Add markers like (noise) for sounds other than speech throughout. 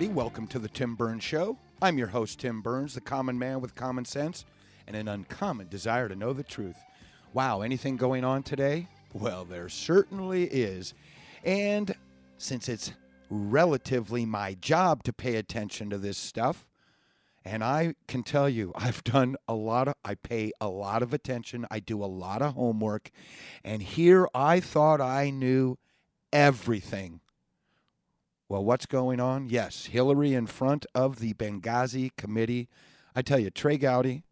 everybody. Welcome to the Tim Burns Show. I'm your host, Tim Burns, the common man with common sense and an uncommon desire to know the truth. Wow, anything going on today? Well, there certainly is. And since it's relatively my job to pay attention to this stuff, and I can tell you, (laughs) I've done a lot of, I pay a lot of attention. I do a lot of homework. And here I thought I knew everything. Well, what's going on? Yes, Hillary in front of the Benghazi committee. I tell you, Trey Gowdy,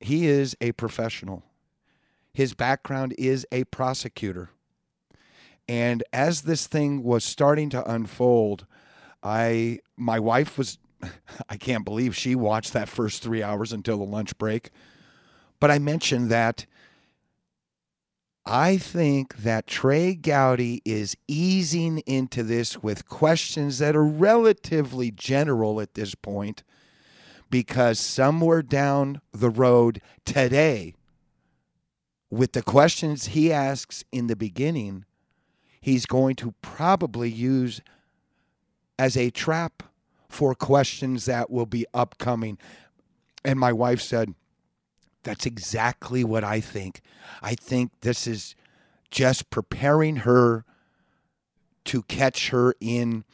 he is a professional. His background is a prosecutor. And as this thing was starting to unfold, I my wife was (laughs) I can't believe she watched that first 3 hours until the lunch break. But I mentioned that I think that Trey Gowdy is easing into this with questions that are relatively general at this point because somewhere down the road today, with the questions he asks in the beginning, he's going to probably use as a trap for questions that will be upcoming. And my wife said, that's exactly what I think. I think this is just preparing her to catch her in,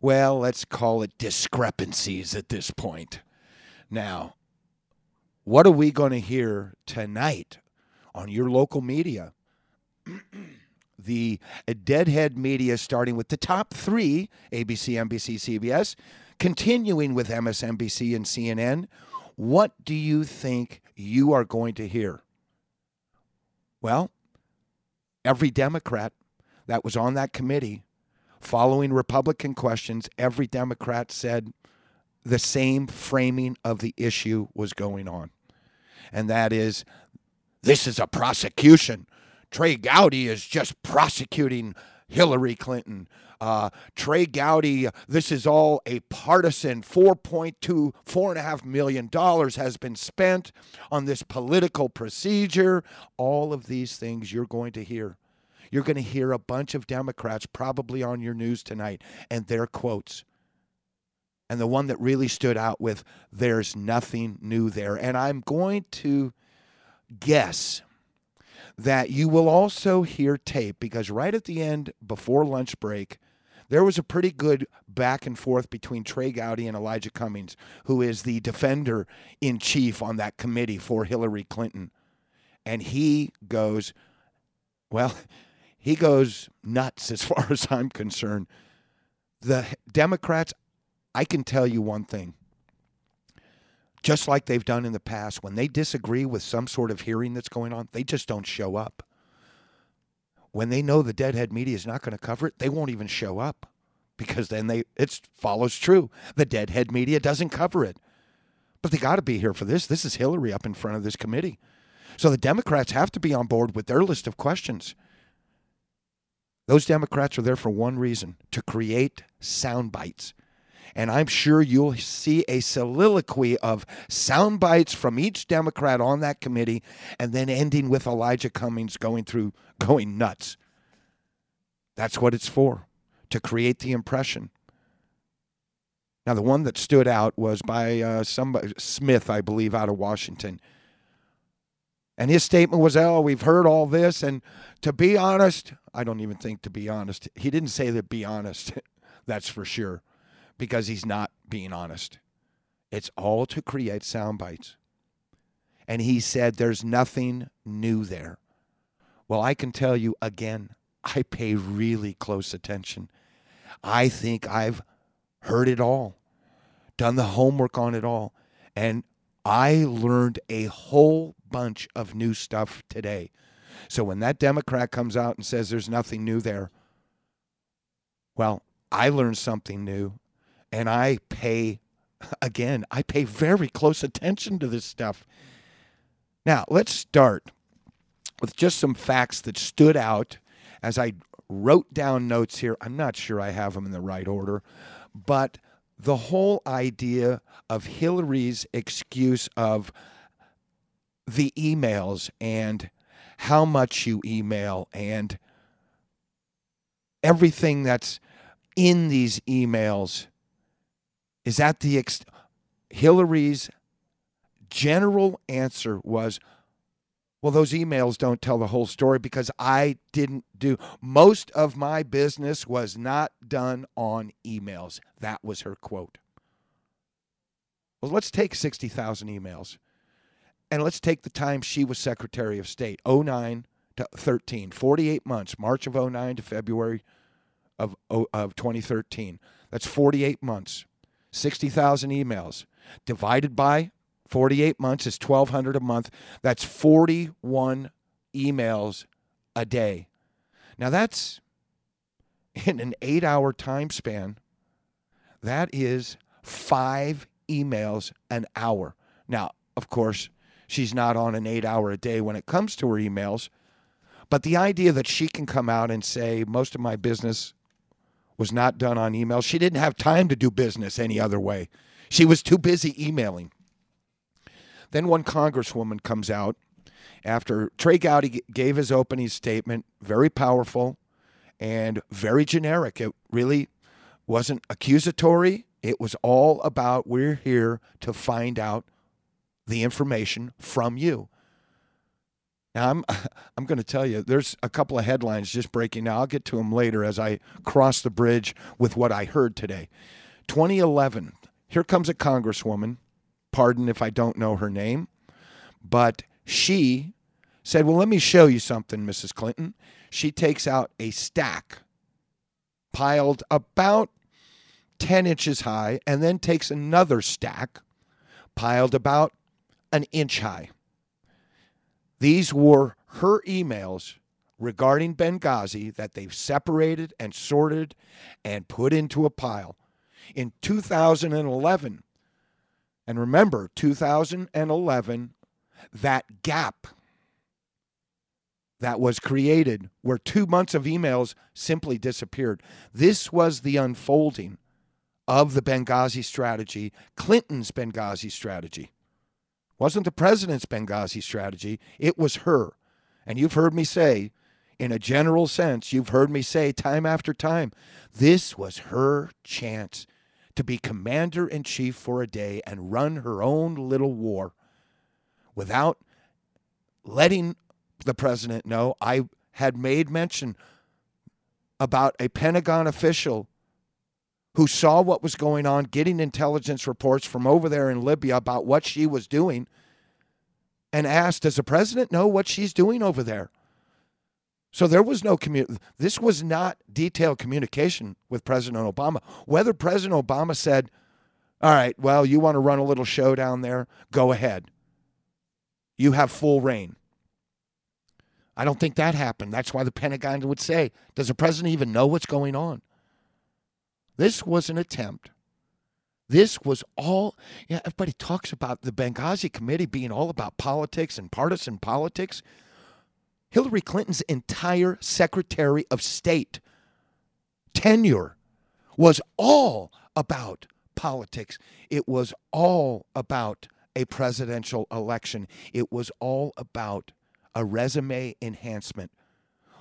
well, let's call it discrepancies at this point. Now, what are we going to hear tonight on your local media? (clears throat) the deadhead media, starting with the top three ABC, NBC, CBS, continuing with MSNBC and CNN. What do you think you are going to hear? Well, every Democrat that was on that committee following Republican questions, every Democrat said the same framing of the issue was going on. And that is this is a prosecution. Trey Gowdy is just prosecuting Hillary Clinton. Uh, Trey Gowdy, this is all a partisan $4.2, $4.5 million has been spent on this political procedure. All of these things you're going to hear. You're going to hear a bunch of Democrats probably on your news tonight and their quotes. And the one that really stood out with, there's nothing new there. And I'm going to guess that you will also hear tape because right at the end, before lunch break, there was a pretty good back and forth between Trey Gowdy and Elijah Cummings, who is the defender in chief on that committee for Hillary Clinton. And he goes, well, (laughs) he goes nuts as far (laughs) as I'm concerned. The Democrats, I can tell you one thing. Just like they've done in the past, when they disagree with some sort of hearing that's going on, they just don't show up. When they know the deadhead media is not going to cover it, they won't even show up because then they it follows true. The deadhead media doesn't cover it. But they got to be here for this. This is Hillary up in front of this committee. So the Democrats have to be on board with their list of questions. Those Democrats are there for one reason to create sound bites. And I'm sure you'll see a soliloquy of sound bites from each Democrat on that committee, and then ending with Elijah Cummings going through, (laughs) going nuts. That's what it's for, to create the impression. Now, the one that stood out was by uh, somebody, Smith, I believe, out of Washington. And his statement was, Oh, we've heard all this. And to be honest, I don't even think to be honest. He didn't say that be honest. (laughs) That's for sure. Because he's not being honest. It's all to create sound bites. And he said there's nothing new there. Well, I can tell you again, I pay really close attention. I think I've heard it all, done the homework on it all. And I learned a whole bunch of new stuff today. So when that Democrat comes out and says there's nothing new there, well, I learned something new and I pay, again, I pay very close attention to this stuff. Now, let's start with just some facts that stood out as I wrote down notes here. I'm not sure I have them in the right order, but the whole idea of Hillary's excuse of the emails and how much you email and everything that's in these emails is that the ex- Hillary's general answer was, well, those emails don't tell the whole story because I didn't do most of my business was not done on emails. That was her quote. Well, let's take 60,000 emails and let's take the time she was Secretary of State 09 to 13, 48 months, March of 09 to February of, oh, of 2013. That's 48 months, 60,000 emails divided by 48 months is 1200 a month. That's 41 emails a day. Now that's in an 8-hour time span. That is 5 emails an hour. Now, of course, she's not on an 8-hour a day when it comes to her emails, but the idea that she can come out and say most of my business was not done on email. She didn't have time to do business any other way. She was too busy emailing. Then one congresswoman comes out after Trey Gowdy gave his opening statement, very powerful and very generic. It really wasn't accusatory. It was all about we're here to find out the information from you. Now I'm (laughs) I'm going to tell you there's a couple of headlines just breaking now. I'll get to them later as I cross the bridge with what I heard today. 2011. Here comes a congresswoman Pardon if I don't know her name. But she said, Well, let me show you something, Mrs. Clinton. She takes out a stack piled about 10 inches high and then takes another stack piled about an inch high. These were her emails regarding Benghazi that they've separated and sorted and put into a pile. In 2011, and remember, 2011, that gap that was created where two months of emails simply disappeared. This was the unfolding of the Benghazi strategy, Clinton's Benghazi strategy. Wasn't the president's Benghazi strategy, it was her. And you've heard me say, in a general sense, you've heard me say time after time, this was her chance to be commander in chief for a day and run her own little war without letting the president know. I had made mention about a Pentagon official who saw what was going on, getting intelligence reports from over there in Libya about what she was doing, and asked, Does the president know what she's doing over there? So there was no commu- this was not detailed communication with President Obama. Whether President Obama said, "All right, well, you want to run a little show down there, go ahead. You have full rein." I don't think that happened. That's why the Pentagon would say, "Does the president even know what's going on?" This was an attempt. This was all, yeah, everybody talks about the Benghazi committee being all about politics and partisan politics. Hillary Clinton's entire Secretary of State tenure was all about politics. It was all about a presidential election. It was all about a resume enhancement.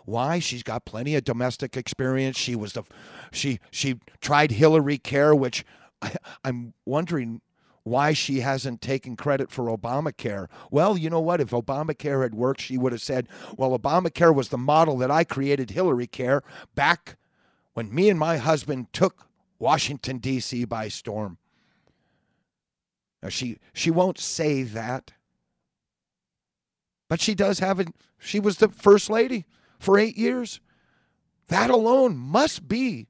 Why? She's got plenty of domestic experience. She was the she she tried Hillary Care, which I, I'm wondering why she hasn't taken credit for Obamacare. Well, you know what? If Obamacare had worked, she would have said, well, Obamacare was the model that I created Hillary Care back when me and my husband took Washington, D.C. by storm. Now, she, she won't say that, but she does have it. She was the first lady for eight years. That alone must be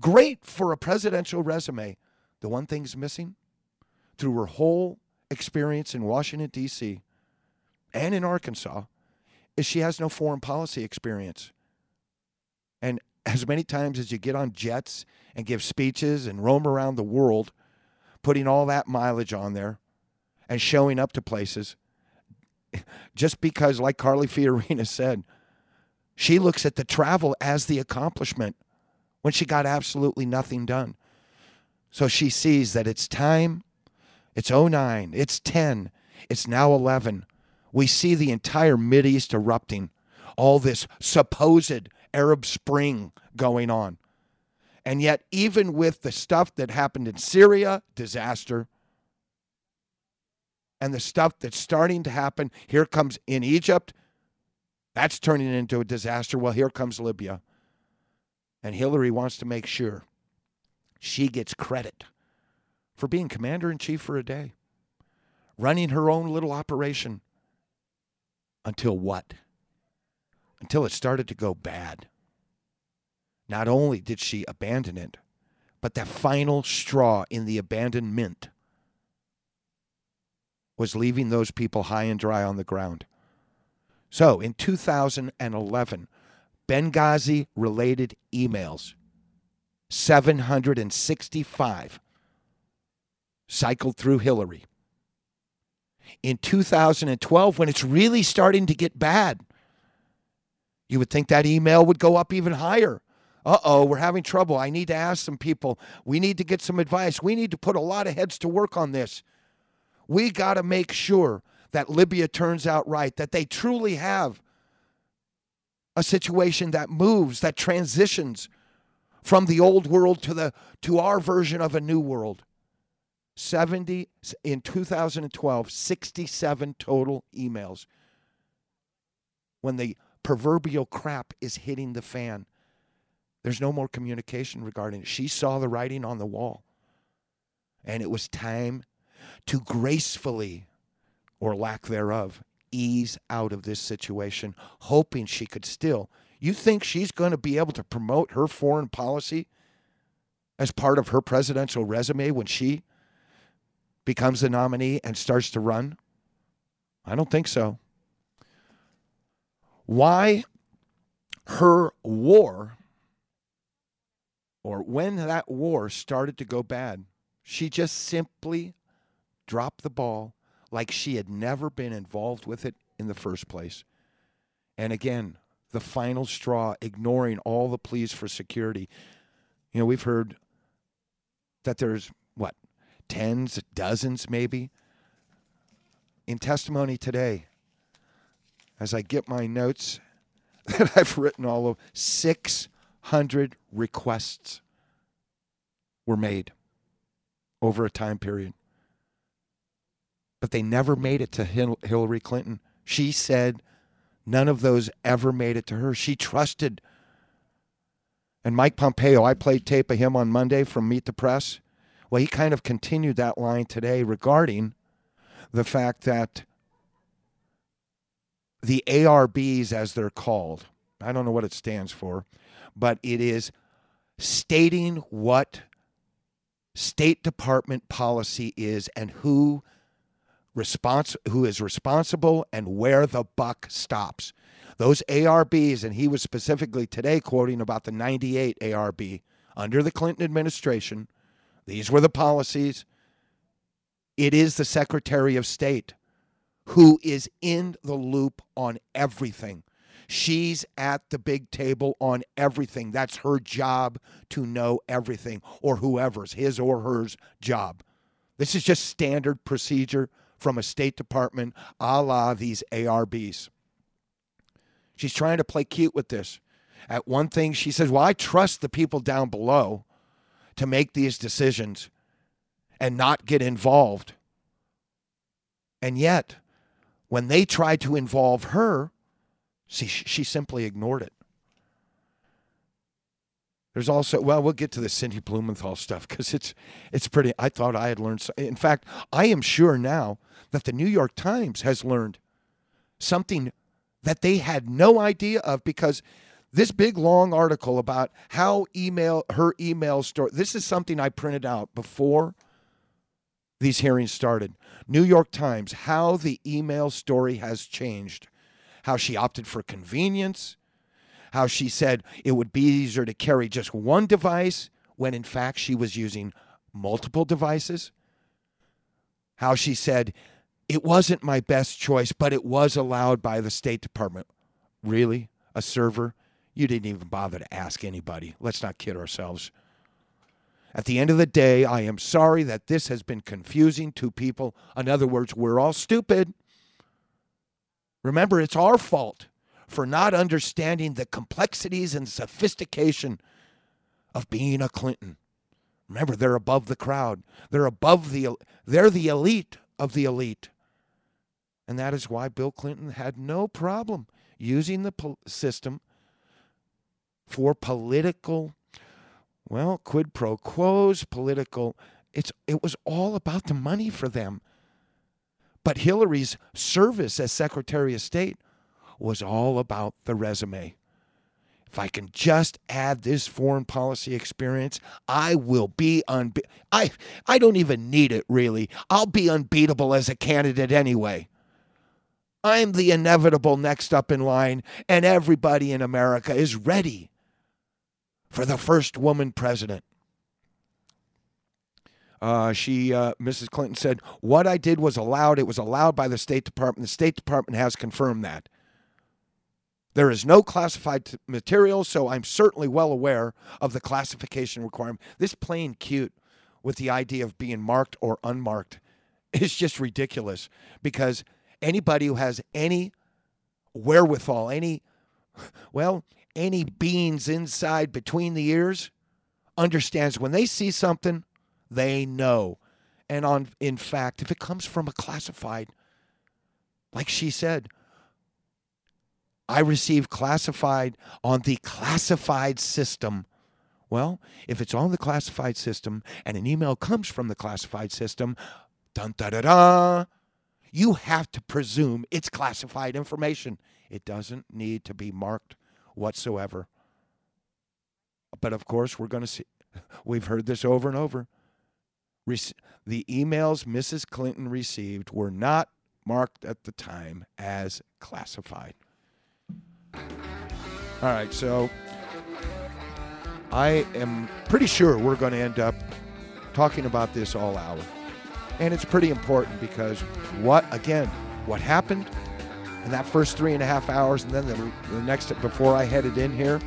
great for a presidential resume. The one thing's missing through her whole experience in Washington, D.C. and in Arkansas is she has no foreign policy experience. And as many times as you get on jets and give speeches and roam around the world, putting all that mileage on there and showing up to places, (laughs) just because, like Carly Fiorina said, she looks at the travel as the accomplishment when she got absolutely nothing done. So she sees that it's time it's 09. It's 10. It's now 11. We see the entire East erupting, all this supposed Arab Spring going on. And yet, even with the stuff that happened in Syria, disaster, and the stuff that's starting to happen, here comes in Egypt, that's turning into a disaster. Well, here comes Libya. And Hillary wants to make sure she gets credit for being commander in chief for a day, running her own little operation until what? Until it started to go bad. Not only did she abandon it, but the final straw in the abandonment was leaving those people high and dry on the ground. So in 2011, Benghazi related emails, 765, cycled through Hillary. In 2012, when it's really starting to get bad, you would think that email would go up even higher. Uh oh, we're having trouble. I need to ask some people. We need to get some advice. We need to put a lot of heads to work on this. We got to make sure that Libya turns out right, that they truly have a situation that moves, that transitions from the old world to the to our version of a new world. 70 in 2012, 67 total emails. When the proverbial crap is hitting the fan, there's no more communication regarding it. She saw the writing on the wall. And it was time to gracefully, or lack thereof, ease out of this situation, hoping she could still. You think she's going to be able to promote her foreign policy as part of her presidential resume when she becomes the nominee and starts to run? I don't think so. Why her war, or when that war started to go bad, she just simply dropped the ball like she had never been involved with it in the first place. And again, the final straw, ignoring all the pleas for security. You know, we've heard that there's what, tens, dozens maybe. In testimony today, as I get my notes (laughs) that I've written all of 600 requests were made over a time period but they never made it to Hillary Clinton. She said none of those ever made it to her. She trusted. And Mike Pompeo, I played tape of him on Monday from Meet the Press. Well, he kind of continued that line today regarding the fact that the ARBs, as they're called, I don't know what it stands for, but it is stating what State Department policy is and who response who is responsible and where the buck stops. Those ARBs, and he was specifically today quoting about the 98 ARB under the Clinton administration. These were the policies. It is the Secretary of State who is in the loop on everything. She's at the big table on everything. That's her job to know everything, or whoever's his or hers job. This is just standard procedure from a State Department a la these ARBs. She's trying to play cute with this. At one thing, she says, Well, I trust the people down below to make these decisions and not get involved. And yet, when they tried to involve her, see, she simply ignored it. There's also well, we'll get to the Sidney Blumenthal stuff because it's it's pretty. I thought I had learned. In fact, I am sure now that the New York Times has learned something that they had no idea of because this big long article about how email her email story. This is something I printed out before these hearings started. New York Times, how the email story has changed, how she opted for convenience how she said it would be easier to carry just one device when in fact she was using multiple devices. How she said it wasn't my best choice, but it was allowed by the State Department. Really? A server? You didn't even bother to ask anybody. Let's not kid ourselves. At the end of the day, I am sorry that this has been confusing to people. In other words, we're all stupid. Remember, it's our fault for not understanding the complexities and sophistication of being a Clinton. Remember, they're above the crowd. They're above the they're the elite of the elite. And that is why Bill Clinton had no problem using the pol- system for political well, quid pro quos, political it's it was all about the money for them. But Hillary's service as Secretary of State was all about the resume. If I can just add this foreign policy experience, I will be unbe- I I don't even need it really. I'll be unbeatable as a candidate anyway. I'm the inevitable next up in line and everybody in America is ready for the first woman president. Uh, she, uh, Mrs. Clinton said, What I did was allowed. It was allowed by the State Department. The State Department has confirmed that. There is no classified material, so I'm certainly well aware of the classification requirement. This plain cute with the idea of being marked or unmarked (laughs) is just ridiculous because anybody who has any wherewithal, any, (laughs) well, any beans inside between the ears understands when they see something, they know. And on in fact, if it comes from a classified, like she said, I received classified on the classified system. Well, if it's on the classified system and an email comes from the classified system, dun da da da, you have to presume it's classified information. It doesn't need to be marked whatsoever. But of course, we're going to see, (laughs) we've heard this over and over. Rece- the emails Mrs. Clinton received were not marked at the time as classified. All right, so I am pretty sure we're going to end up talking about this all hour. And it's pretty important because what, again, what happened in that first three and a half hours and then the, the next, before I headed in here,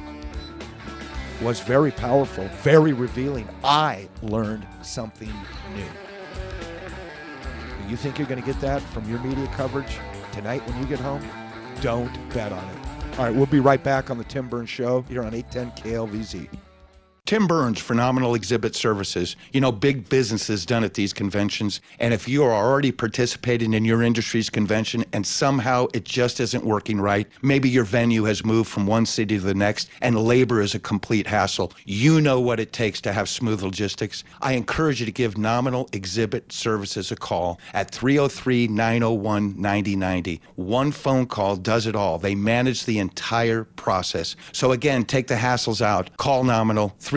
was very powerful, very revealing. I learned something new. You think you're going to get that from your media coverage tonight when you get home? Don't bet on it. All right, we'll be right back on the Tim Burns Show here on 810 KLVZ. Tim Burns, Phenomenal Exhibit Services. You know, big businesses done at these conventions. And if you are already participating in your industry's convention and somehow it just isn't working right, maybe your venue has moved from one city to the next and labor is a complete hassle. You know what it takes to have smooth logistics. I encourage you to give Nominal Exhibit Services a call at 303 901 9090. One phone call does it all. They manage the entire process. So again, take the hassles out. Call Nominal 303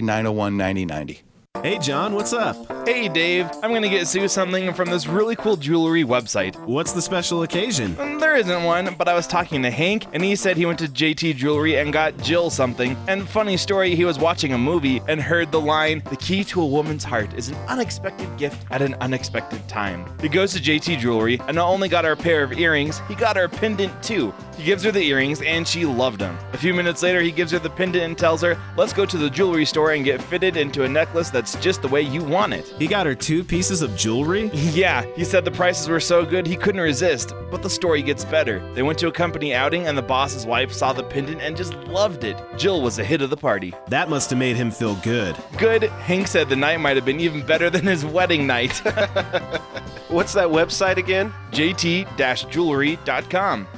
901 9090. Hey, John, what's up? Hey, Dave, I'm gonna get Sue something from this really cool jewelry website. What's the special occasion? Mm, There isn't one, but I was talking to Hank, and he said he went to JT Jewelry and got Jill something. And funny story, he was watching a movie and heard the line, The key to a woman's heart is an unexpected gift at an unexpected time. He goes to JT Jewelry and not only got her a pair of earrings, he got her a pendant too. He gives her the earrings, and she loved them. A few minutes later, he gives her the pendant and tells her, Let's go to the jewelry store and get fitted into a necklace that's just the way you want it. He got her two pieces of jewelry? (laughs) Yeah, he said the prices were so good he couldn't resist, but the story gets better. They went to a company outing and the boss's wife saw the pendant and just loved it. Jill was the hit of the party. That must have made him feel good. Good, Hank said the night might have been even better than his wedding night. (laughs) What's that website again? jt-jewelry.com.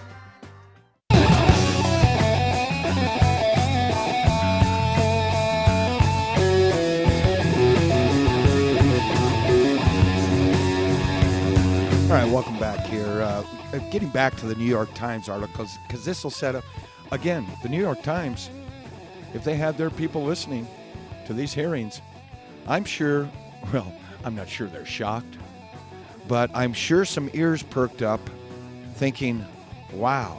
All right, welcome back here. Uh, uh, getting back to the New York Times articles, because this will set up, again, the New York Times, if they had their people listening to these hearings, I'm sure, (laughs) well, I'm not sure they're shocked, but I'm sure some ears perked up thinking, wow,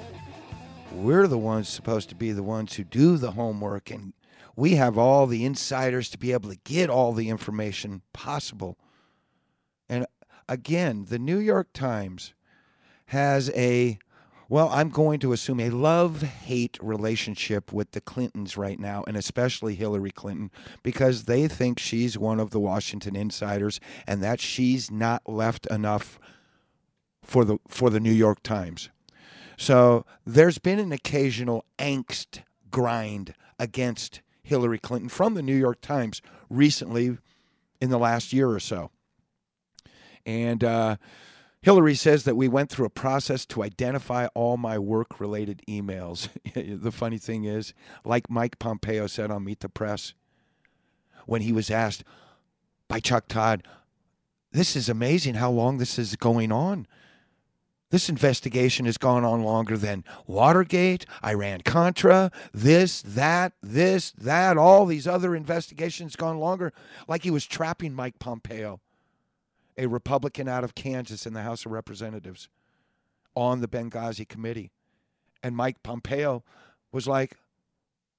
we're the ones supposed to be the ones who do the homework, and we have all the insiders to be able to get all the information possible. Again, the New York Times has a, well, I'm going to assume a love hate relationship with the Clintons right now, and especially Hillary Clinton, because they think she's one of the Washington insiders and that she's not left enough for the for the New York Times. So there's been an occasional angst grind against Hillary Clinton from the New York Times recently in the last year or so. And uh, Hillary says that we went through a process to identify all my work related emails. (laughs) the funny thing is, like Mike Pompeo said on Meet the Press, when he was asked by Chuck Todd, this is amazing how long this is going on. This investigation has gone on longer than Watergate, Iran Contra, this, that, this, that, all these other investigations gone longer. Like he was trapping Mike Pompeo, a Republican out of Kansas in the House of Representatives, on the Benghazi committee. And Mike Pompeo was like,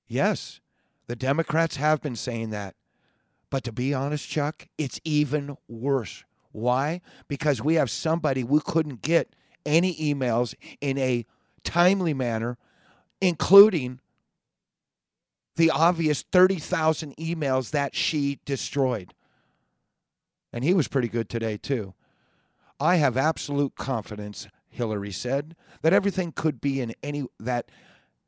yes, the Democrats have been saying that. But to be honest, Chuck, it's even worse. Why? Because we have somebody we couldn't get any emails in a timely manner, including the obvious 30,000 emails that she destroyed. And he was pretty good today, too. I have absolute confidence, Hillary said, that everything could be in any that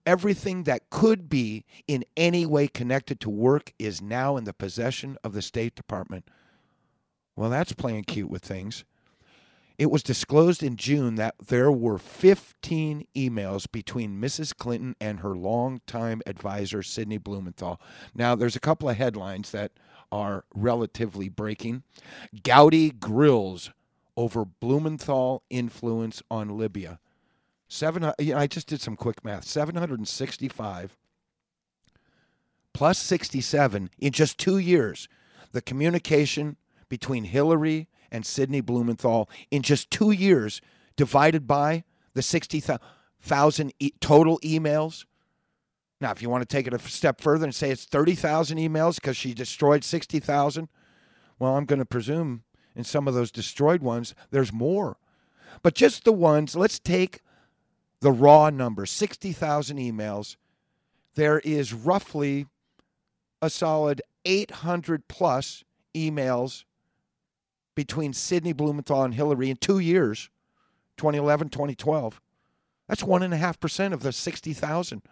everything that could be in any way connected to work is now in the possession of the State Department. Well, that's playing cute with things. It was disclosed in June that there were 15 emails between Mrs. Clinton and her longtime advisor, Sidney Blumenthal. Now, there's a couple of headlines that are relatively breaking. Gowdy grills over Blumenthal influence on Libya. Seven, uh, you know, I just did some quick math. 765 plus 67 in just two years. The communication between Hillary and Sidney Blumenthal in just two years, divided by the 60,000 e- total emails. Now, if you want to take it a step further and say it's 30,000 emails because she destroyed 60,000, well, I'm going to presume in some of those destroyed ones, there's more. But just the ones, let's take the raw number 60,000 emails. There is roughly a solid 800 plus emails between Sidney Blumenthal and Hillary in two years 2011, 2012. That's 1.5% of the 60,000.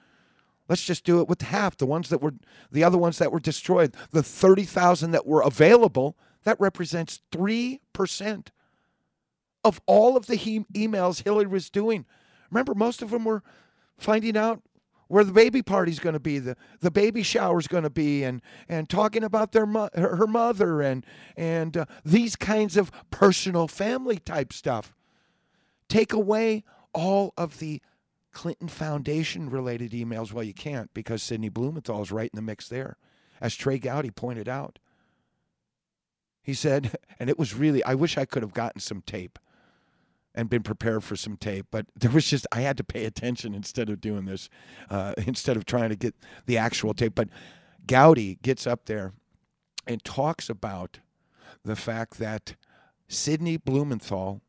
Let's just do it with half. The ones that were, the other ones that were destroyed, the 30,000 that were available, that represents 3% of all of the he- emails Hillary was doing. Remember, most of them were finding out where the baby party's going to be, the, the baby shower's going to be, and, and talking about their mo- her, her mother and, and uh, these kinds of personal family type stuff. Take away all of the Clinton Foundation related emails. Well, you can't because Sidney Blumenthal is right in the mix there, as Trey Gowdy pointed out. He said, (laughs) and it was really, I wish I could have gotten some tape and been prepared for some tape. But there was just I had to pay attention instead of doing this, uh, (laughs) instead of trying to get the actual tape. But Gowdy gets up there and talks about the fact that Sidney Blumenthal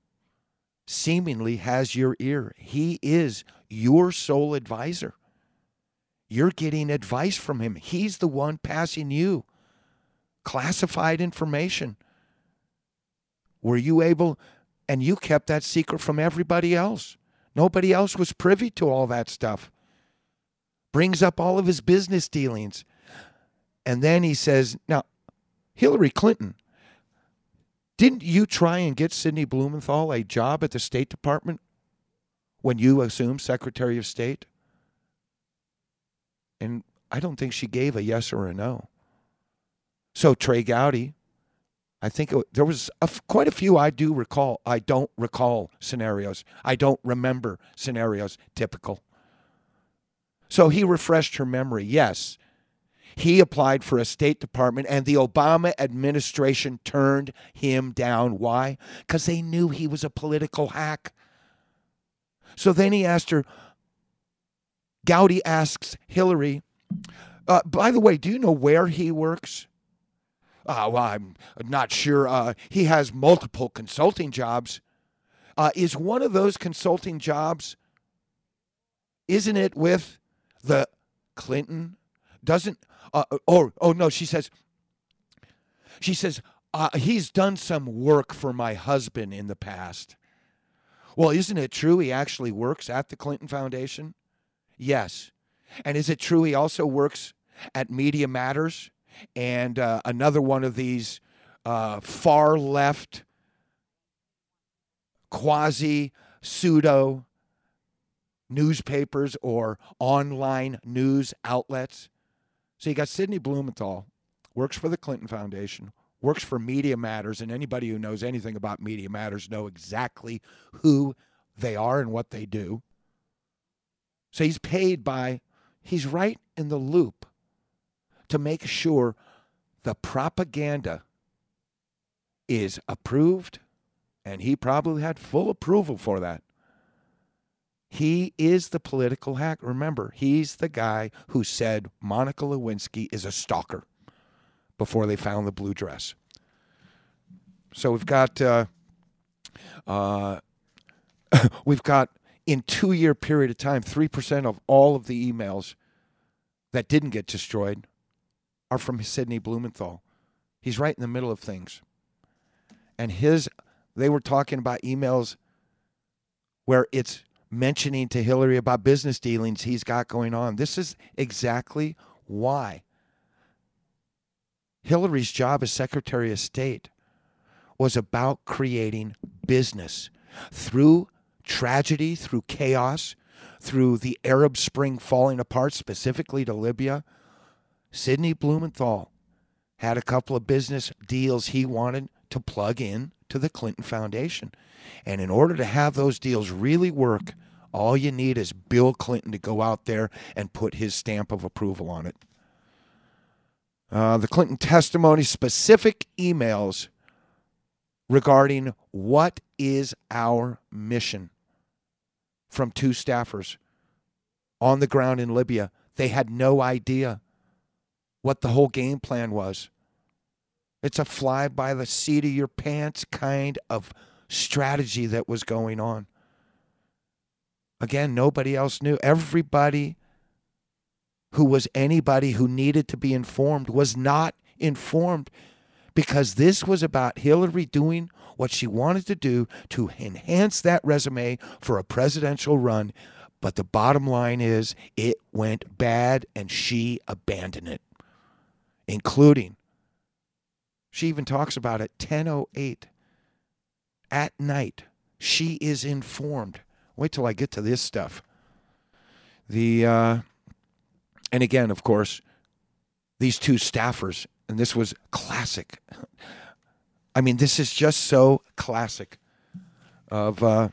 seemingly has your ear. He is your sole advisor. You're getting advice from him. He's the one passing you classified information. Were you able and you kept that secret from everybody else. Nobody else was privy to all that stuff. Brings up all of his business dealings. And then he says, Now, Hillary Clinton, didn't you try and get Sidney Blumenthal a job at the State Department when you assumed Secretary of State? And I don't think she gave a yes or a no. So Trey Gowdy I think it, there was a, quite a few I do recall. I don't recall scenarios. I don't remember scenarios. Typical. So he refreshed her memory. Yes, he applied for a State Department, and the Obama administration turned him down. Why? Because they knew he was a political hack. So then he asked her. Gowdy asks Hillary, uh, by the way, do you know where he works? Uh, well, I'm not sure. Uh, he has multiple consulting jobs. Uh, is one of those consulting jobs, isn't it with the Clinton? Doesn't, uh, oh, oh no, she says, she says, uh, he's done some work for my husband in the past. Well, isn't it true he actually works at the Clinton Foundation? Yes. And is it true he also works at Media Matters and uh, another one of these uh, far left, quasi pseudo newspapers or online news outlets. So you got Sidney Blumenthal, works for the Clinton Foundation, works for Media Matters, and anybody who knows anything about Media Matters know exactly who they are and what they do. So he's paid by, he's right in the loop to make sure the propaganda is approved, and he probably had full approval for that. He is the political hack. Remember, he's the guy who said Monica Lewinsky is a stalker before they found the blue dress. So we've got uh, uh, (laughs) we've got in two year period of time, three percent of all of the emails that didn't get destroyed are from Sidney Blumenthal. He's right in the middle of things. And his they were talking about emails where it's mentioning to Hillary about business dealings he's got going on. This is exactly why Hillary's job as Secretary of State was about creating business through tragedy, through chaos, through the Arab Spring falling apart, specifically to Libya. Sidney Blumenthal had a couple of business deals he wanted to plug in to the Clinton Foundation. And in order to have those deals really work, all you need is Bill Clinton to go out there and put his stamp of approval on it. Uh, the Clinton testimony, specific emails regarding what is our mission from two staffers on the ground in Libya. They had no idea what the whole game plan was. It's a fly by the seat of your pants kind of strategy that was going on. Again, nobody else knew. Everybody who was anybody who needed to be informed was not informed because this was about Hillary doing what she wanted to do to enhance that resume for a presidential run. But the bottom line is it went bad and she abandoned it, including she even talks about it 1008 at night. She is informed. Wait till I get to this stuff. The uh, and again, of course, these two staffers, and this was classic. I mean, this is just so classic. Of uh,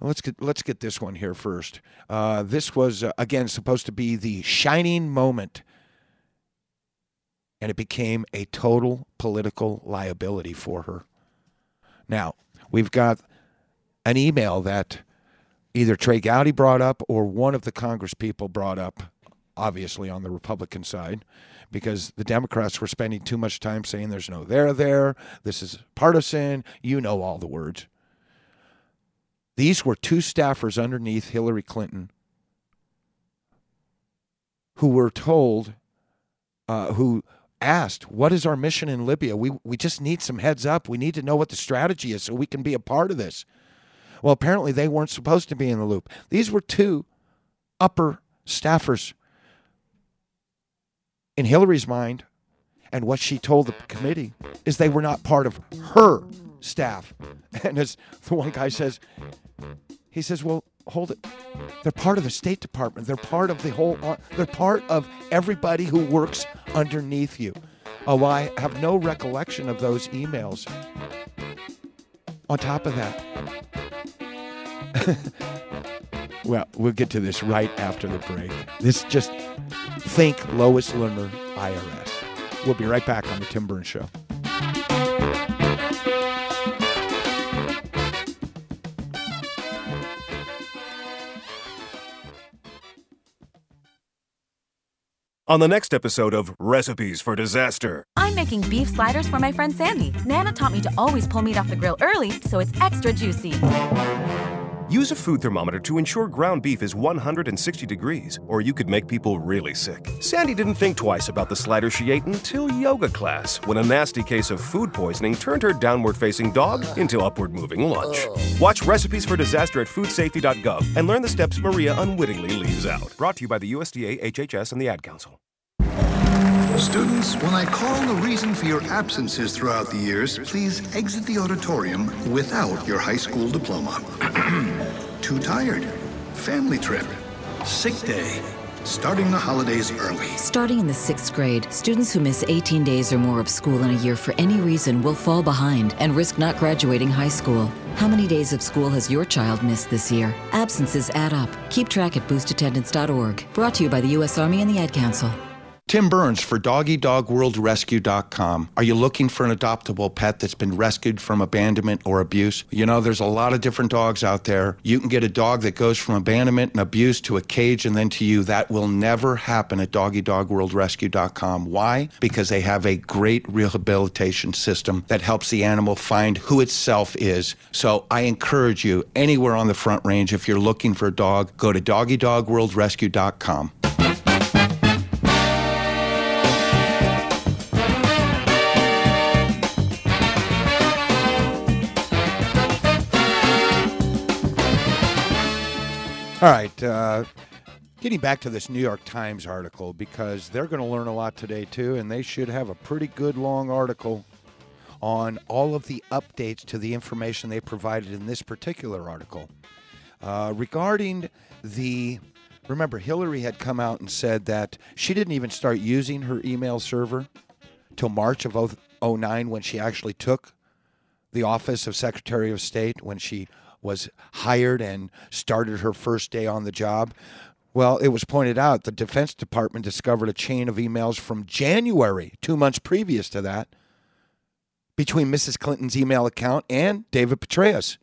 let's get let's get this one here first. Uh, this was uh, again supposed to be the shining moment, and it became a total political liability for her. Now we've got an email that either Trey Gowdy brought up or one of the Congress people brought up obviously on the Republican side, because the Democrats were spending too much time saying there's no there there, this is partisan, you know all the words. These were two staffers underneath Hillary Clinton who were told, uh, who asked, What is our mission in Libya? We, we just need some heads up. We need to know what the strategy is so we can be a part of this. Well, apparently they weren't supposed to be in the loop. These were two upper staffers in Hillary's mind, and what she told the committee is they were not part of her staff. (laughs) And as the one guy says, he says, "Well, hold it. They're part of the State Department. They're part of the whole. They're part of everybody who works underneath you." Oh, I have no recollection of those emails. On top of that, (laughs) well, we'll get to this right after the break. This just think Lois Lerner IRS. We'll be right back on the Tim Burns Show. On the next episode of Recipes for Disaster. I'm making beef sliders for my friend Sandy. Nana taught me to always pull meat off the grill early so it's extra juicy. Use a food thermometer to ensure ground beef is 160 degrees, or you could make people really sick. Sandy didn't think twice about the slider she ate until yoga class, when a nasty case of food poisoning turned her downward facing dog into upward moving lunch. Watch Recipes for Disaster at foodsafety.gov and learn the steps Maria unwittingly leaves out. Brought to you by the USDA, HHS, and the Ad Council. Students, when I call the reason for your absences throughout the years, please exit the auditorium without your high school diploma. (clears throat) Too tired. Family trip. Sick day. Starting the holidays early. Starting in the sixth grade, students who miss 18 days or more of school in a year for any reason will fall behind and risk not graduating high school. How many days of school has your child missed this year? Absences add up. Keep track at boostattendance.org. Brought to you by the U.S. Army and the Ad Council. Tim Burns for DoggyDogWorldRescue.com. Are you looking for an adoptable pet that's been rescued from abandonment or abuse? You know, there's a lot of different dogs out there. You can get a dog that goes from abandonment and abuse to a cage and then to you. That will never happen at DoggyDogWorldRescue.com. Why? Because they have a great rehabilitation system that helps the animal find who itself is. So I encourage you, anywhere on the front range, if you're looking for a dog, go to DoggyDogWorldRescue.com. All right. Uh, getting back to this New York Times article, because they're going to learn a lot today, too, and they should have a pretty good long article on all of the updates to the information they provided in this particular article. Uh, regarding the. Remember, Hillary had come out and said that she didn't even start using her email server till March of 09 when she actually took the office of Secretary of State, when she was hired and started her first day on the job. Well, it was pointed out the Defense Department discovered a chain of emails from January, two months previous to that, between Mrs. Clinton's email account and David Petraeus.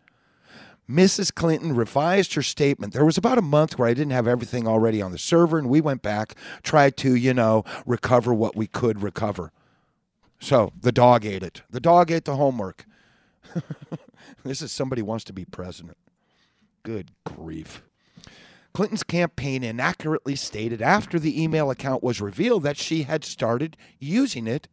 Mrs. Clinton revised her statement. There was about a month where I didn't have everything already on the server, and we went back, tried to, you know, recover what we could recover. So the dog ate it. The dog ate the homework. (laughs) This is somebody wants to be president. Good grief. Clinton's campaign inaccurately stated after the email account was revealed that she had started using it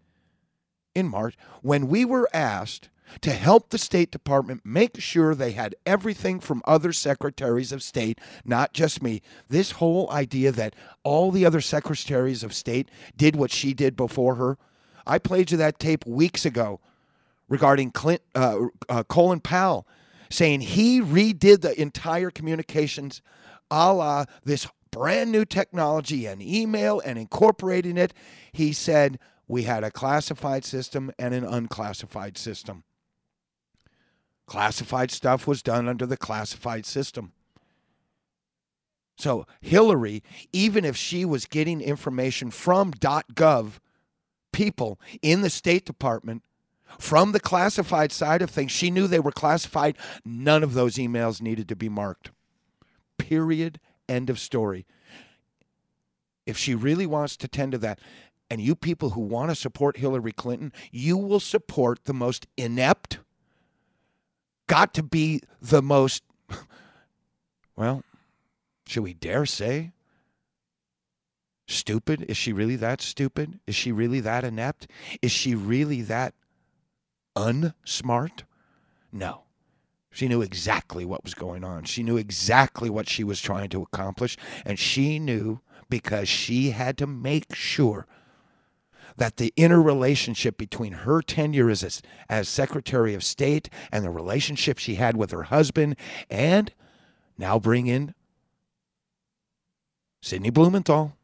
in March when we were asked to help the State Department make sure they had everything from other secretaries of state, not just me. This whole idea that all the other secretaries of state did what she did before her. I played you that tape weeks ago regarding Clint, uh, uh, Colin Powell saying he redid the entire communications a la this brand new technology and email and incorporating it. He said we had a classified system and an unclassified system. Classified stuff was done under the classified system. So Hillary, even if she was getting information from .gov people in the State Department, from the classified side of things, she knew they were classified. None of those emails needed to be marked. Period. End of story. If she really wants to tend to that, and you people who want to support Hillary Clinton, you will support the most inept, got to be the most, (laughs) well, should we dare say, stupid? Is she really that stupid? Is she really that inept? Is she really that unsmart? No. She knew exactly what was going on. She knew exactly what she was trying to accomplish. And she knew because she had to make sure that the interrelationship between her tenure as, as Secretary of State and the relationship she had with her husband, and now bring in Sidney Blumenthal,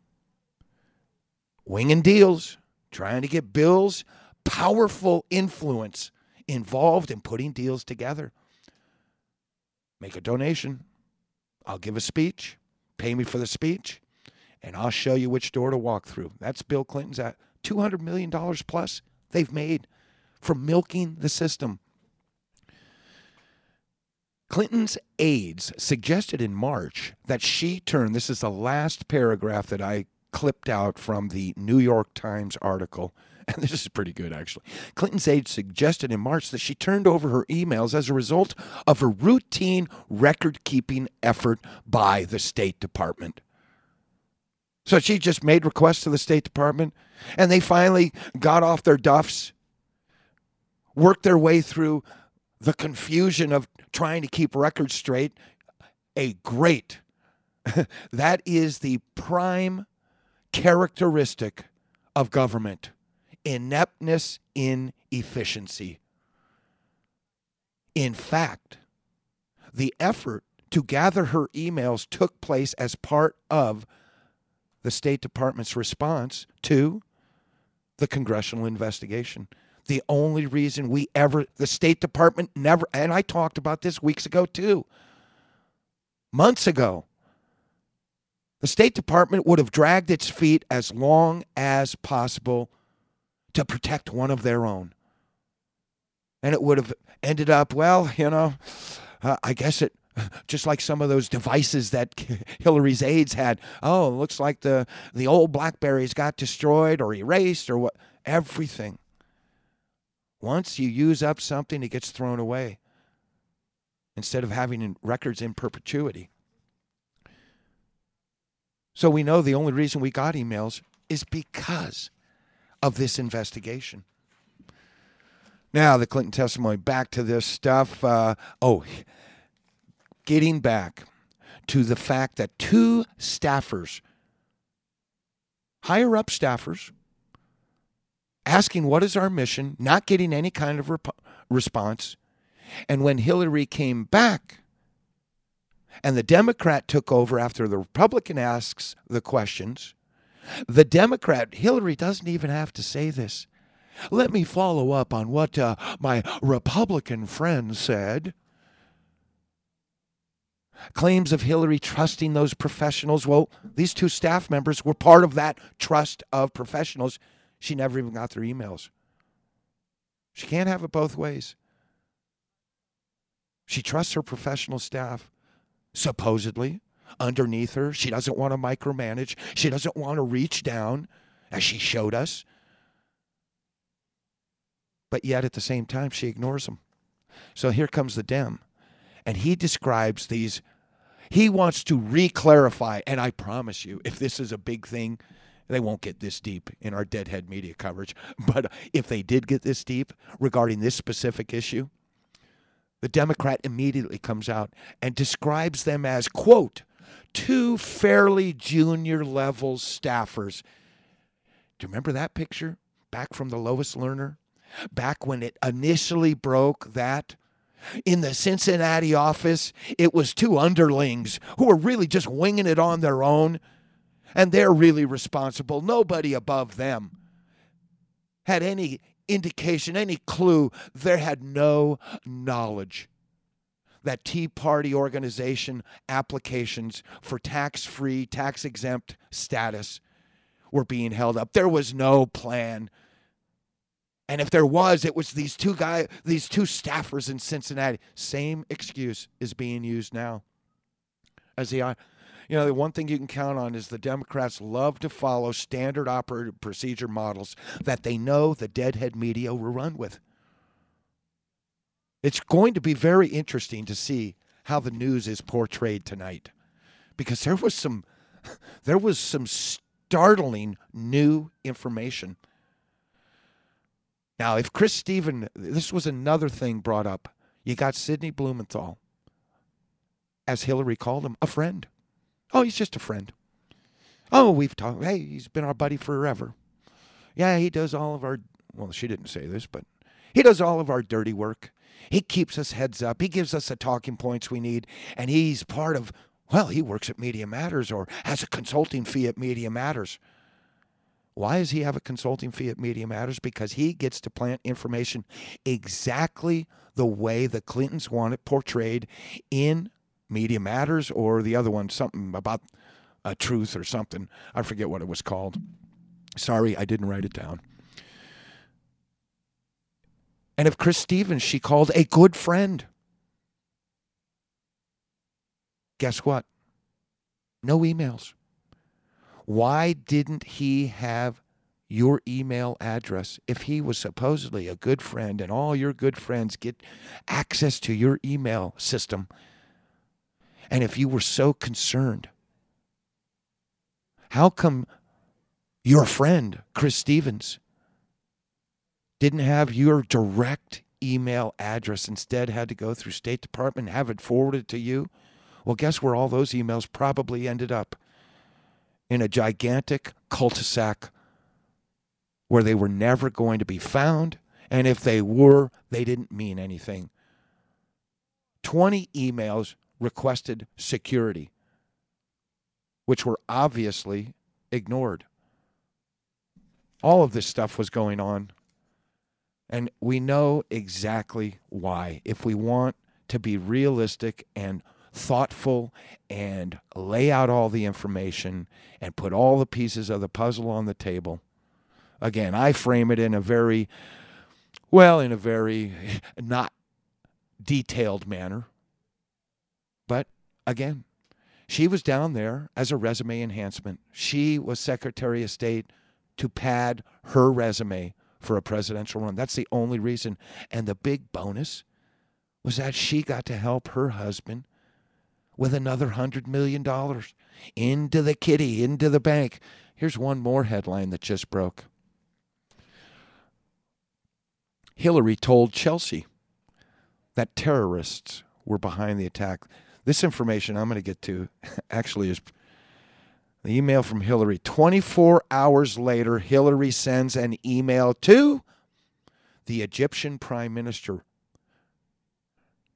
winging deals, trying to get bills powerful influence involved in putting deals together. Make a donation. I'll give a speech. Pay me for the speech, and I'll show you which door to walk through. That's Bill Clinton's at $200 million plus they've made from milking the system. Clinton's aides suggested in March that she turn, this is the last paragraph that I clipped out from the New York Times article (laughs) and this is pretty good actually. Clinton's aide suggested in March that she turned over her emails as a result of a routine record keeping effort by the State Department. So she just made requests to the State Department, and they finally got off their duffs, worked their way through the confusion of trying to keep records straight. A great, (laughs) that is the prime characteristic of government ineptness, inefficiency. In fact, the effort to gather her emails took place as part of the State Department's response to the congressional investigation. The only reason we ever, the State Department never, and I talked about this weeks ago too, months ago. The State Department would have dragged its feet as long as possible to protect one of their own. And it would have ended up, well, you know, uh, I guess it, (laughs) just like some of those devices that (laughs) Hillary's aides had. Oh, looks like the, the old Blackberries got destroyed or erased or what. Everything. Once you use up something, it gets thrown away instead of having records in perpetuity. So we know the only reason we got emails is because of this investigation. Now, the Clinton testimony, back to this stuff. Uh, oh, getting back to the fact that two staffers, higher up staffers, asking what is our mission, not getting any kind of rep- response. And when Hillary came back and the Democrat took over after the Republican asks the questions, the Democrat, Hillary doesn't even have to say this. Let me follow up on what uh, my Republican friend said. Claims of Hillary trusting those professionals. Well, these two staff members were part of that trust of professionals. She never even got their emails. She can't have it both ways. She trusts her professional staff, supposedly underneath her. She doesn't want to micromanage. She doesn't want to reach down, as she showed us. But yet, at the same time, she ignores them. So here comes the Dem. And he describes these, he wants to re clarify. And I promise you, if this is a big thing, they won't get this deep in our deadhead media coverage. (laughs) But if they did get this deep regarding this specific issue, the Democrat immediately comes out and describes them as, quote, two fairly junior level staffers. Do you remember that picture back from the Lois Lerner? Back when it initially broke that in the Cincinnati office, it was two underlings who were really just winging it on their own, and they're really responsible. Nobody above them had any indication, any clue. They had no knowledge that Tea Party organization applications for tax free, tax exempt status were being held up. There was no plan. And if there was, it was these two guys, these two staffers in Cincinnati. Same excuse is being used now. As the, you know, the one thing you can count on is the Democrats love to follow standard operating procedure models that they know the deadhead media will run with. It's going to be very interesting to see how the news is portrayed tonight because there was some (laughs) there was some startling new information. Now, if Chris Stephen, this was another thing brought up. You got Sidney Blumenthal, as Hillary called him, a friend. Oh, he's just a friend. Oh, we've talked. Hey, he's been our buddy forever. Yeah, he does all of our. Well, she didn't say this, but he does all of our dirty work. He keeps us heads up. He gives us the talking points we need. And he's part of, well, he works at Media Matters or has a consulting fee at Media Matters. Why does he have a consulting fee at Media Matters? Because he gets to plant information exactly the way the Clintons want it portrayed in Media Matters or the other one, something about a truth or something. I forget what it was called. Sorry, I didn't write it down. And of Chris Stevens, she called a good friend. Guess what? No emails. Why didn't he have your email address if he was supposedly a good friend and all your good friends get access to your email system? And if you were so concerned, how come your friend, Chris Stevens, didn't have your direct email address, instead had to go through State Department have it forwarded to you? Well, guess where all those emails probably ended up? In a gigantic cul-de-sac where they were never going to be found. And if they were, they didn't mean anything. 20 emails requested security, which were obviously ignored. All of this stuff was going on. And we know exactly why. If we want to be realistic and thoughtful and lay out all the information and put all the pieces of the puzzle on the table, again, I frame it in a very, well, in a very (laughs) not detailed manner. But again, she was down there as a resume enhancement. She was Secretary of State to pad her resume for a presidential run. That's the only reason. And the big bonus was that she got to help her husband with another $100 million into the kitty, into the bank. Here's one more headline that just broke. Hillary told Chelsea that terrorists were behind the attack. This information I'm going to get to (laughs) actually is the email from Hillary. 24 hours later, Hillary sends an email to the Egyptian prime minister.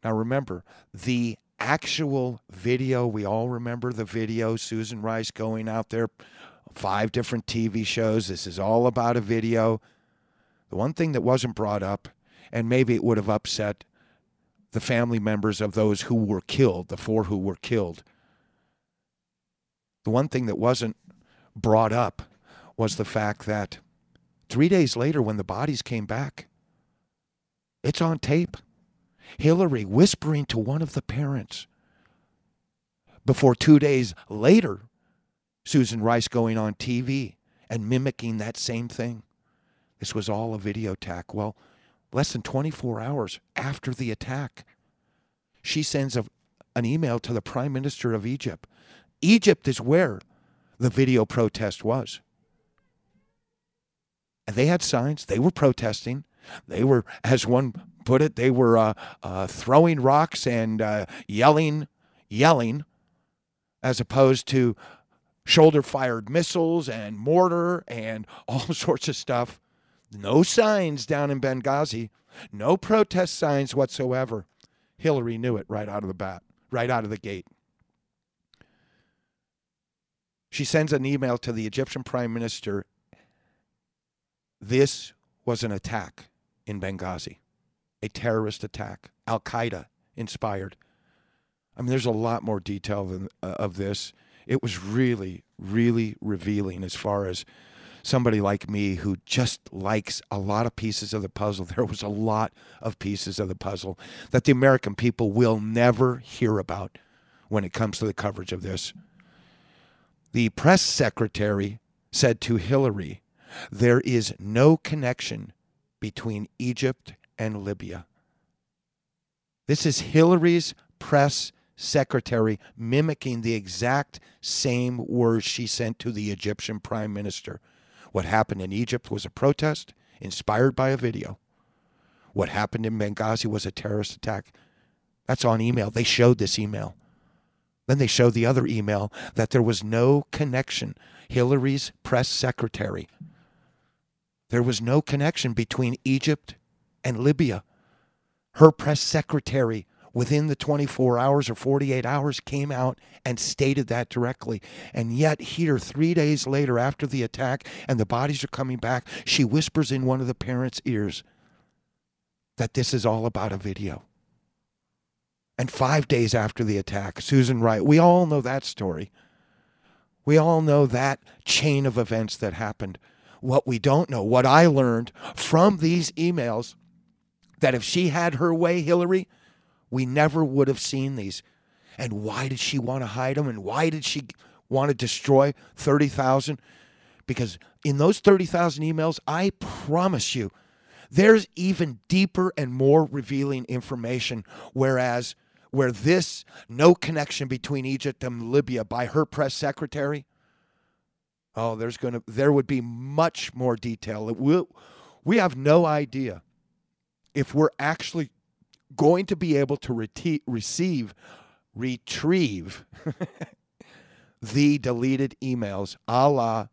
Now, remember, the actual video, we all remember the video, Susan Rice going out there, five different TV shows. This is all about a video. The one thing that wasn't brought up, and maybe it would have upset the family members of those who were killed, the four who were killed. The one thing that wasn't brought up was the fact that three days later, when the bodies came back, it's on tape. Hillary whispering to one of the parents. Before two days later, Susan Rice going on TV and mimicking that same thing. This was all a video attack. Well, less than 24 hours after the attack, she sends a, an email to the Prime Minister of Egypt. Egypt is where the video protest was. And they had signs, they were protesting. They were, as one put it, they were uh, uh, throwing rocks and uh, yelling, yelling, as opposed to shoulder fired missiles and mortar and (laughs) all sorts of stuff. No signs down in Benghazi, no protest signs whatsoever. Hillary knew it right out of the bat, right out of the gate. She sends an email to the Egyptian prime minister. This was an attack in Benghazi, a terrorist attack, Al Qaeda inspired. I mean, there's a lot more detail than, uh, of this. It was really, really revealing as far as somebody like me who just likes a lot of pieces of the puzzle. (laughs) There was a lot of pieces of the puzzle that the American people will never hear about when it comes to the coverage of this. The press secretary said to Hillary, There is no connection between Egypt and Libya. This is Hillary's press secretary mimicking the exact same words she sent to the Egyptian prime minister. What happened in Egypt was a protest inspired by a video. What happened in Benghazi was a terrorist attack. That's on email. They showed this email. Then they showed the other email that there was no connection. Hillary's press secretary. There was no connection between Egypt and Libya. Her press secretary within the 24 hours or 48 hours came out and stated that directly. And yet, here, three days later, after the attack and the bodies are coming back, she whispers in one of the parents' ears that this is all about a video. And five days after the attack, Susan Wright, we all know that story. We all know that chain of events that happened. What we don't know, what I learned from these emails, that if she had her way, Hillary, we never would have seen these. And why did she want to hide them? And why did she want to destroy 30,000? Because in those 30,000 emails, I promise you, there's even deeper and more revealing information. Whereas, where this no connection between Egypt and Libya by her press secretary, oh, there's going to, there would be much more detail. It will, we have no idea if we're actually going to be able to rete- receive, retrieve (laughs) the deleted emails a la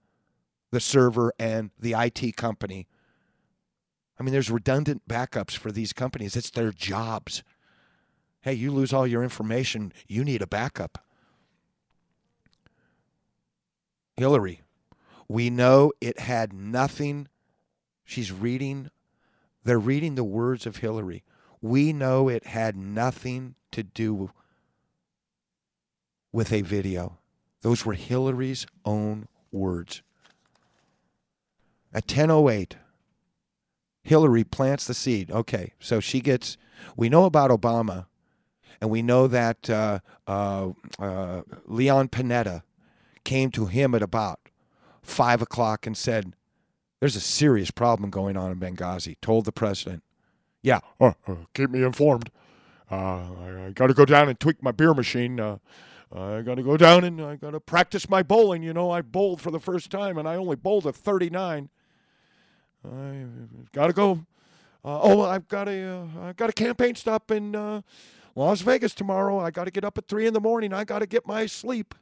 the server and the IT company. I mean, there's redundant backups for these companies. It's their jobs. Hey, you lose all your information, you need a backup. Hillary, we know it had nothing. She's reading, they're reading the words of Hillary. We know it had nothing to do with a video. Those were Hillary's own words. At 10:08, Hillary plants the seed. Okay, so she gets. We know about Obama, and we know that uh, uh, uh, Leon Panetta came to him at about five o'clock and said, "There's a serious problem going on in Benghazi." Told the president, "Yeah, uh, uh, keep me informed. Uh, I, I got to go down and tweak my beer machine." I got to go down and I got to practice my bowling. You know, I bowled for the first time and I only bowled a 39. I got to go. Uh, oh, I've got a I got a campaign stop in uh, Las Vegas tomorrow. I got to get up at three in the morning. I got to get my sleep.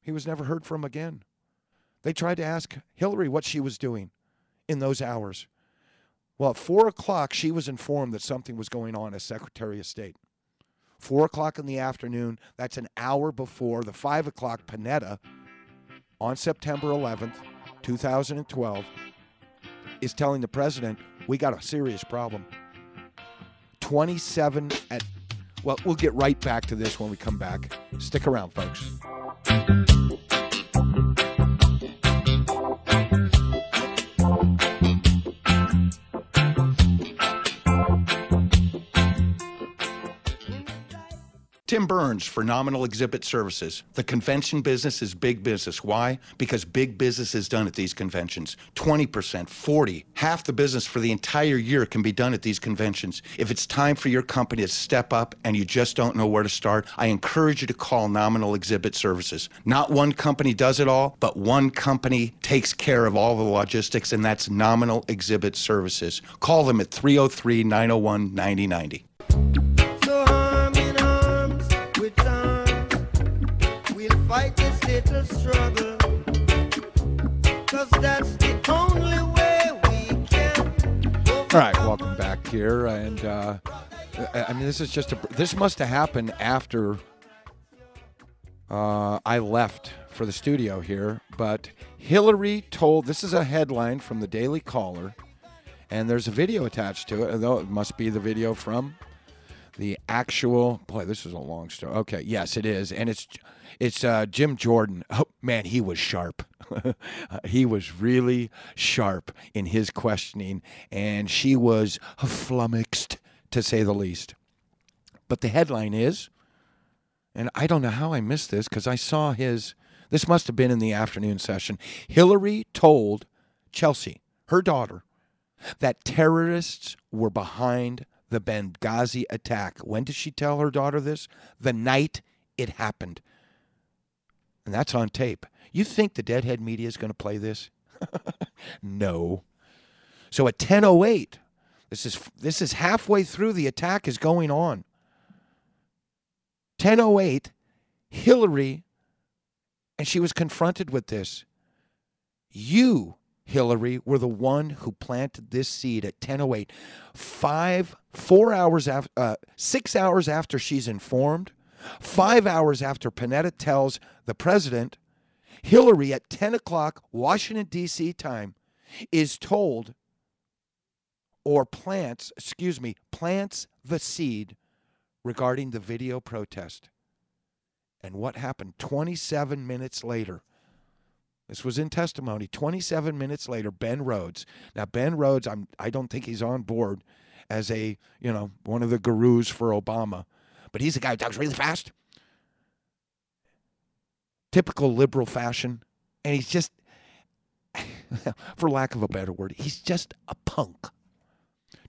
He was never heard from again. They tried to ask Hillary what she was doing in those hours. Well, at four o'clock, she was informed that something was going on as Secretary of State. Four o'clock in the afternoon, that's an hour before the five o'clock Panetta on September 11th, 2012, is telling the president, we got a serious problem. 27 at, well, we'll get right back to this when we come back. Stick around, folks. Tim Burns for Nominal Exhibit Services. The convention business is big business. Why? Because big business is done at these conventions. 20%, 40, half the business for the entire year can be done at these conventions. If it's time for your company to step up and you just don't know where to start, I encourage you to call Nominal Exhibit Services. Not one company does it all, but one company takes care of all the logistics, and that's Nominal Exhibit Services. Call them at 303 901 9090. Fight this little struggle. Cause that's the only way we can. All right, welcome back here, and uh, I mean, this is just a. This must have happened after uh, I left for the studio here, but Hillary told. This is a headline from the Daily Caller, and there's a video attached to it. Although it must be the video from the actual. Boy, this is a long story. Okay, yes, it is, and it's it's uh, Jim Jordan. Oh man, he was sharp. (laughs) he was really sharp in his questioning, and she was flummoxed to say the least. But the headline is, and I don't know how I missed this because I saw his. This must have been in the afternoon session. Hillary told Chelsea, her daughter, that terrorists were behind the Benghazi attack. When did she tell her daughter this? The night it happened. And that's on tape. You think the Deadhead media is going to play this? (laughs) no. So at 10:08, this is this is halfway through the attack is going on. 10:08, Hillary and she was confronted with this. You, Hillary, were the one who planted this seed at 10:08. 5 4 hours after uh, 6 hours after she's informed, 5 hours after Panetta tells the president, Hillary at 10 o'clock Washington D.C. time is told or plants, excuse me, plants the seed regarding the video protest. And what happened 27 minutes later? This was in testimony. 27 minutes later, Ben Rhodes. Now, Ben Rhodes, I'm, I don't think he's on board as a, you know, one of the gurus for Obama, but he's a guy who talks really fast. Typical liberal fashion. And he's just, (laughs) for lack of a better word, he's just a punk.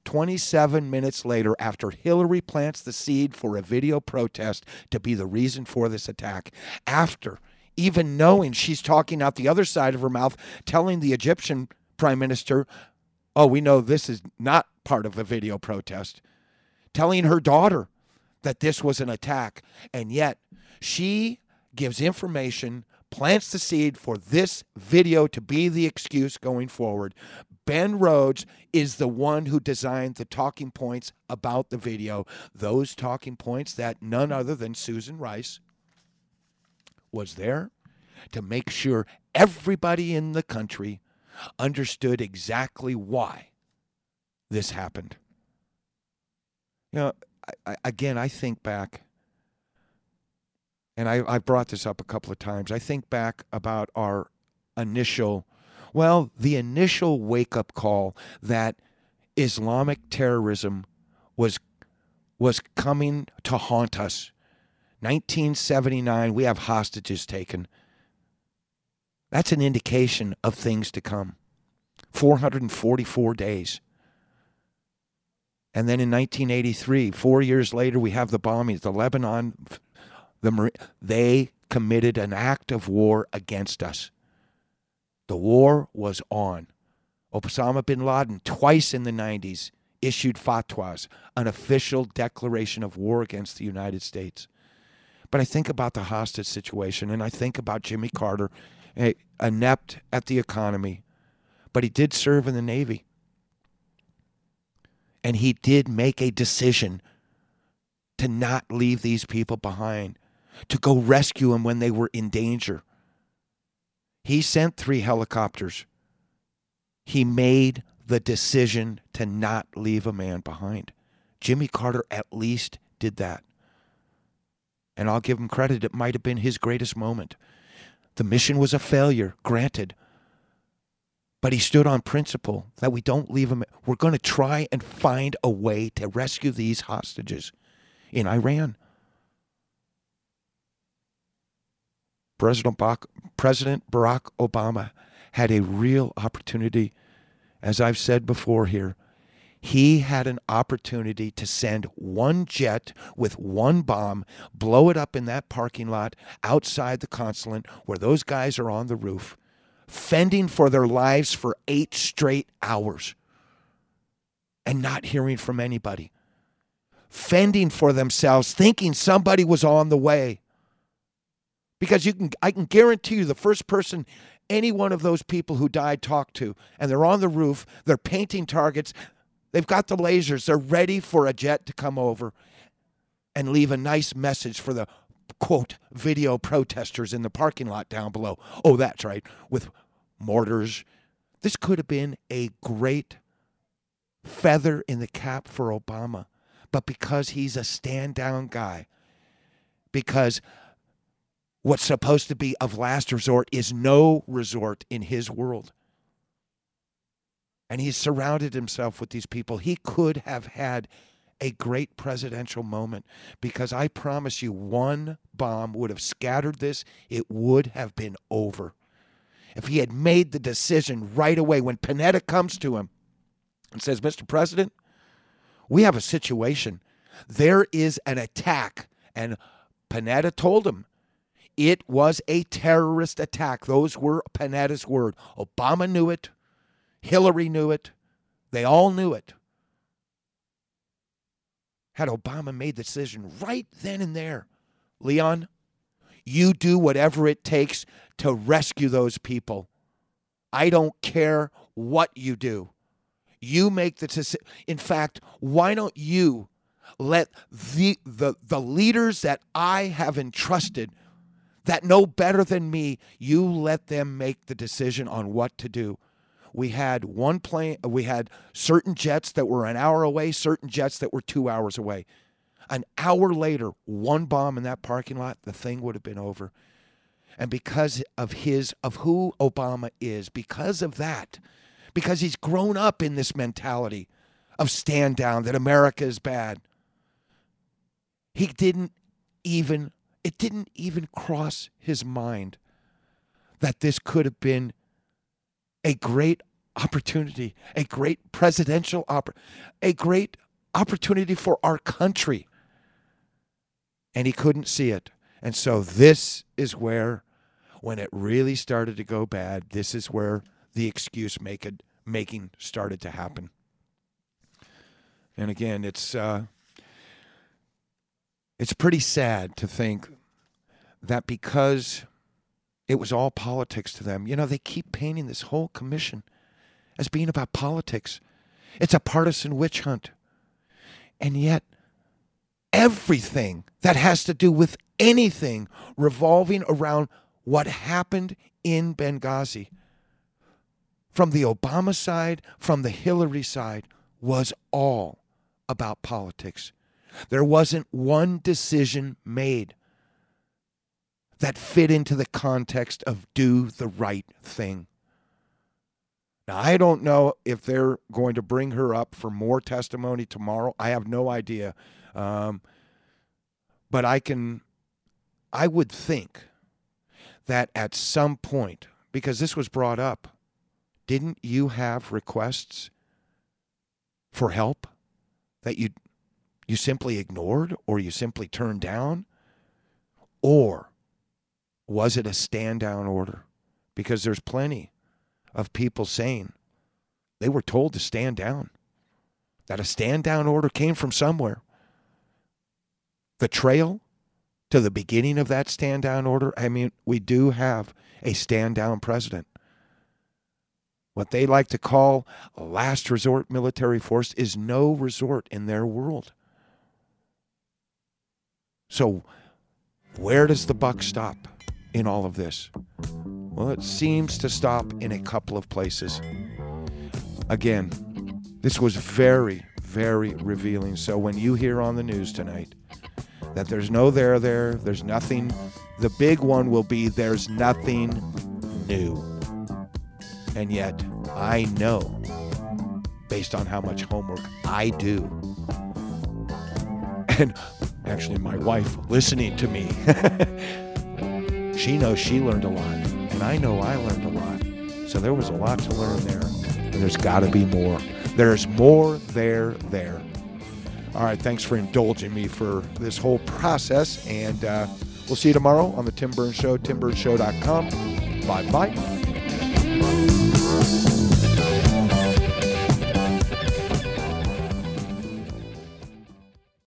27 minutes later, after Hillary plants the seed for a video protest to be the reason for this attack, after even knowing she's talking out the other side of her mouth, telling the Egyptian prime minister, oh, we know this is not part of a video protest, telling her daughter that this was an attack. And yet she gives information plants the seed for this video to be the excuse going forward. Ben Rhodes is the one who designed the talking points about the video. Those talking points that none other than Susan Rice was there to make sure everybody in the country understood exactly why this happened. You know, I, again, I think back, and I, I've brought this up a couple of times. I think back about our initial, well, the initial wake up call that Islamic terrorism was was coming to haunt us. 1979, we have hostages taken. That's an indication of things to come. 444 days. And then in 1983, four years later, we have the bombings. The Lebanon, the they committed an act of war against us. The war was on. Osama bin Laden, twice in the 90s, issued fatwas, an official declaration of war against the United States. But I think about the hostage situation, and I think about Jimmy Carter, inept at the economy, but he did serve in the Navy. And he did make a decision to not leave these people behind, to go rescue them when they were in danger. He sent three helicopters. He made the decision to not leave a man behind. Jimmy Carter at least did that. And I'll give him credit, it might have been his greatest moment. The mission was a failure, granted. But he stood on principle that we don't leave him. We're going to try and find a way to rescue these hostages in Iran. President Barack, President Barack Obama had a real opportunity, as I've said before here. He had an opportunity to send one jet with one bomb, blow it up in that parking lot outside the consulate where those guys are on the roof, fending for their lives for eight straight hours and not hearing from anybody, fending for themselves, thinking somebody was on the way. Because you can, I can guarantee you, the first person any one of those people who died talked to, and they're on the roof, they're painting targets, they've got the lasers, they're ready for a jet to come over and leave a nice message for the quote video protesters in the parking lot down below. Oh, that's right, with mortars. This could have been a great feather in the cap for Obama. But because he's a stand down guy, because what's supposed to be of last resort is no resort in his world. And he's surrounded himself with these people. He could have had a great presidential moment because I promise you, one bomb would have scattered this. It would have been over. If he had made the decision right away when Panetta comes to him and says, Mr. President, we have a situation. There is an attack. And Panetta told him it was a terrorist attack. Those were Panetta's word. Obama knew it. Hillary knew it. They all knew it. Had Obama made the decision right then and there, Leon, you do whatever it takes to rescue those people. I don't care what you do. You make the decision. In fact, why don't you let the, the, the leaders that I have entrusted that know better than me, you let them make the decision on what to do. We had one plane, we had certain jets that were an hour away, certain jets that were two hours away. An hour later, one bomb in that parking lot, the thing would have been over. And because of his, of who Obama is, because of that, because he's grown up in this mentality of stand down, that America is bad, he didn't even it didn't even cross his mind that this could have been a great opportunity, a great presidential oppor- a great opportunity for our country. And he couldn't see it. And so this is where when it really started to go bad, this is where the excuse make it, making started to happen. And again, it's uh, it's pretty sad to think that because It was all politics to them. You know, they keep painting this whole commission as being about politics. It's a partisan witch hunt. And yet, everything that has to do with anything revolving around what happened in Benghazi, from the Obama side, from the Hillary side, was all about politics. There wasn't one decision made that fit into the context of do the right thing. Now, I don't know if they're going to bring her up for more testimony tomorrow. I have no idea. Um, but I can, I would think that at some point, because this was brought up, didn't you have requests for help that you you simply ignored or you simply turned down? Or was it a stand down order? Because there's plenty of people saying they were told to stand down, that a stand down order came from somewhere. The trail to the beginning of that stand down order, I mean, we do have a stand down president. What they like to call last resort military force is no resort in their world. So, where does the buck stop in all of this? Well, it seems to stop in a couple of places. Again, this was very, very revealing. So, when you hear on the news tonight that there's no there there, there's nothing, the big one will be there's nothing new. And yet, I know, based on how much homework I do, and actually my wife listening to me, (laughs) she knows she learned a lot. And I know I learned a lot. So there was a lot to learn there. And there's got to be more. There's more there, there. All right, thanks for indulging me for this whole process. And uh, we'll see you tomorrow on the Tim Burns Show, timburnshow.com. Bye bye.